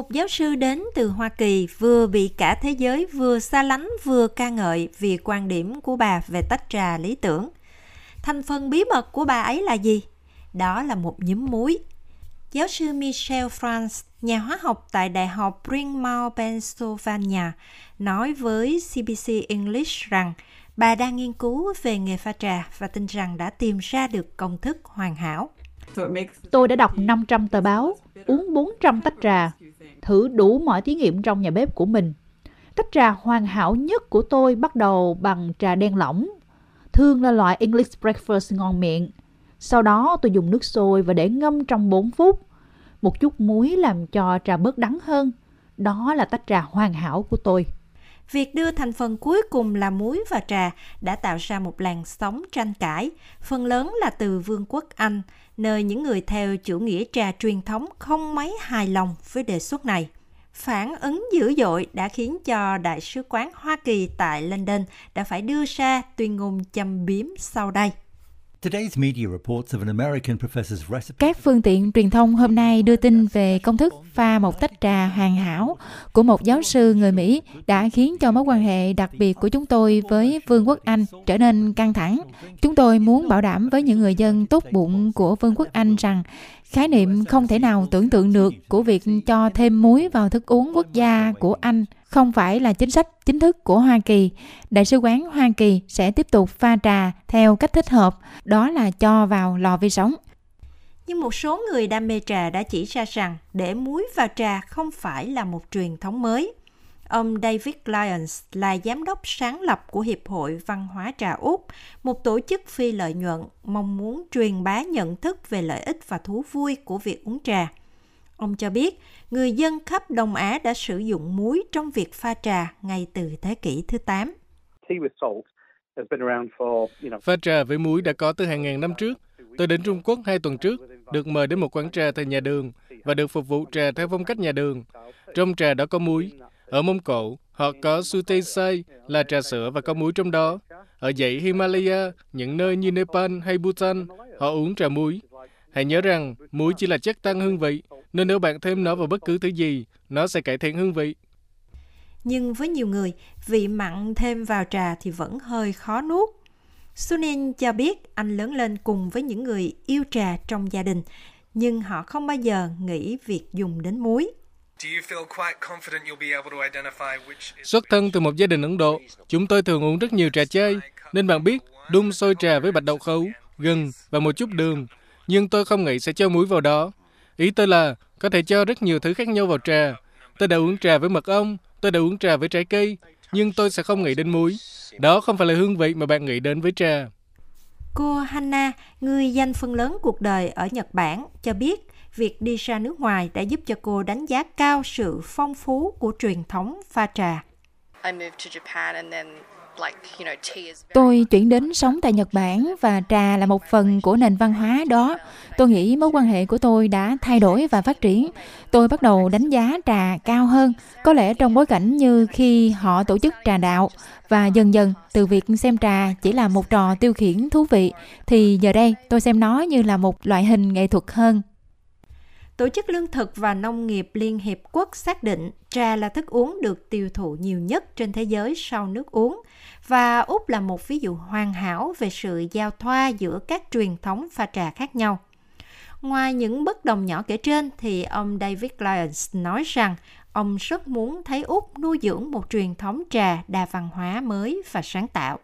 Một giáo sư đến từ Hoa Kỳ vừa bị cả thế giới vừa xa lánh vừa ca ngợi vì quan điểm của bà về tách trà lý tưởng. Thành phần bí mật của bà ấy là gì? Đó là một nhúm muối. Giáo sư Michelle France, nhà hóa học tại Đại học Bryn Mawr, Pennsylvania, nói với CBC English rằng bà đang nghiên cứu về nghề pha trà và tin rằng đã tìm ra được công thức hoàn hảo. Tôi đã đọc 500 tờ báo, uống 400 tách trà, thử đủ mọi thí nghiệm trong nhà bếp của mình. Tách trà hoàn hảo nhất của tôi bắt đầu bằng trà đen lỏng, thường là loại English breakfast ngon miệng. Sau đó tôi dùng nước sôi và để ngâm trong 4 phút. Một chút muối làm cho trà bớt đắng hơn. Đó là tách trà hoàn hảo của tôi. Việc đưa thành phần cuối cùng là muối và trà đã tạo ra một làn sóng tranh cãi, phần lớn là từ Vương quốc Anh, nơi những người theo chủ nghĩa trà truyền thống không mấy hài lòng với đề xuất này. Phản ứng dữ dội đã khiến cho Đại sứ quán Hoa Kỳ tại London đã phải đưa ra tuyên ngôn châm biếm sau đây. Các phương tiện truyền thông hôm nay đưa tin về công thức pha một tách trà hoàn hảo của một giáo sư người Mỹ đã khiến cho mối quan hệ đặc biệt của chúng tôi với Vương quốc Anh trở nên căng thẳng. Chúng tôi muốn bảo đảm với những người dân tốt bụng của Vương quốc Anh rằng khái niệm không thể nào tưởng tượng được của việc cho thêm muối vào thức uống quốc gia của Anh không phải là chính sách chính thức của Hoa Kỳ. Đại sứ quán Hoa Kỳ sẽ tiếp tục pha trà theo cách thích hợp, đó là cho vào lò vi sóng. Nhưng một số người đam mê trà đã chỉ ra rằng để muối vào trà không phải là một truyền thống mới. Ông David Lyons là giám đốc sáng lập của Hiệp hội Văn hóa Trà Úc, một tổ chức phi lợi nhuận mong muốn truyền bá nhận thức về lợi ích và thú vui của việc uống trà. Ông cho biết, người dân khắp Đông Á đã sử dụng muối trong việc pha trà ngay từ thế kỷ thứ 8. Pha trà với muối đã có từ hàng ngàn năm trước. Tôi đến Trung Quốc hai tuần trước, được mời đến một quán trà tại nhà đường và được phục vụ trà theo phong cách nhà đường. Trong trà đó có muối. Ở Mông Cổ, họ có Sute Sai là trà sữa và có muối trong đó. Ở dãy Himalaya, những nơi như Nepal hay Bhutan, họ uống trà muối. Hãy nhớ rằng muối chỉ là chất tăng hương vị, nên nếu bạn thêm nó vào bất cứ thứ gì, nó sẽ cải thiện hương vị. Nhưng với nhiều người, vị mặn thêm vào trà thì vẫn hơi khó nuốt. Sunin cho biết anh lớn lên cùng với những người yêu trà trong gia đình, nhưng họ không bao giờ nghĩ việc dùng đến muối. Xuất thân từ một gia đình Ấn Độ, chúng tôi thường uống rất nhiều trà chai, nên bạn biết, đun sôi trà với bạch đậu khấu, gừng và một chút đường. Nhưng tôi không nghĩ sẽ cho muối vào đó. Ý tôi là có thể cho rất nhiều thứ khác nhau vào trà. Tôi đã uống trà với mật ong, tôi đã uống trà với trái cây, nhưng tôi sẽ không nghĩ đến muối. Đó không phải là hương vị mà bạn nghĩ đến với trà. Cô Hanna, người dành phần lớn cuộc đời ở Nhật Bản, cho biết việc đi ra nước ngoài đã giúp cho cô đánh giá cao sự phong phú của truyền thống pha trà. Tôi chuyển đến sống tại Nhật Bản và trà là một phần của nền văn hóa đó. Tôi nghĩ mối quan hệ của tôi đã thay đổi và phát triển. Tôi bắt đầu đánh giá trà cao hơn, có lẽ trong bối cảnh như khi họ tổ chức trà đạo và dần dần từ việc xem trà chỉ là một trò tiêu khiển thú vị thì giờ đây tôi xem nó như là một loại hình nghệ thuật hơn. Tổ chức Lương thực và Nông nghiệp Liên Hiệp Quốc xác định trà là thức uống được tiêu thụ nhiều nhất trên thế giới sau nước uống và Úc là một ví dụ hoàn hảo về sự giao thoa giữa các truyền thống pha trà khác nhau. Ngoài những bất đồng nhỏ kể trên thì ông David Lyons nói rằng ông rất muốn thấy Úc nuôi dưỡng một truyền thống trà đa văn hóa mới và sáng tạo.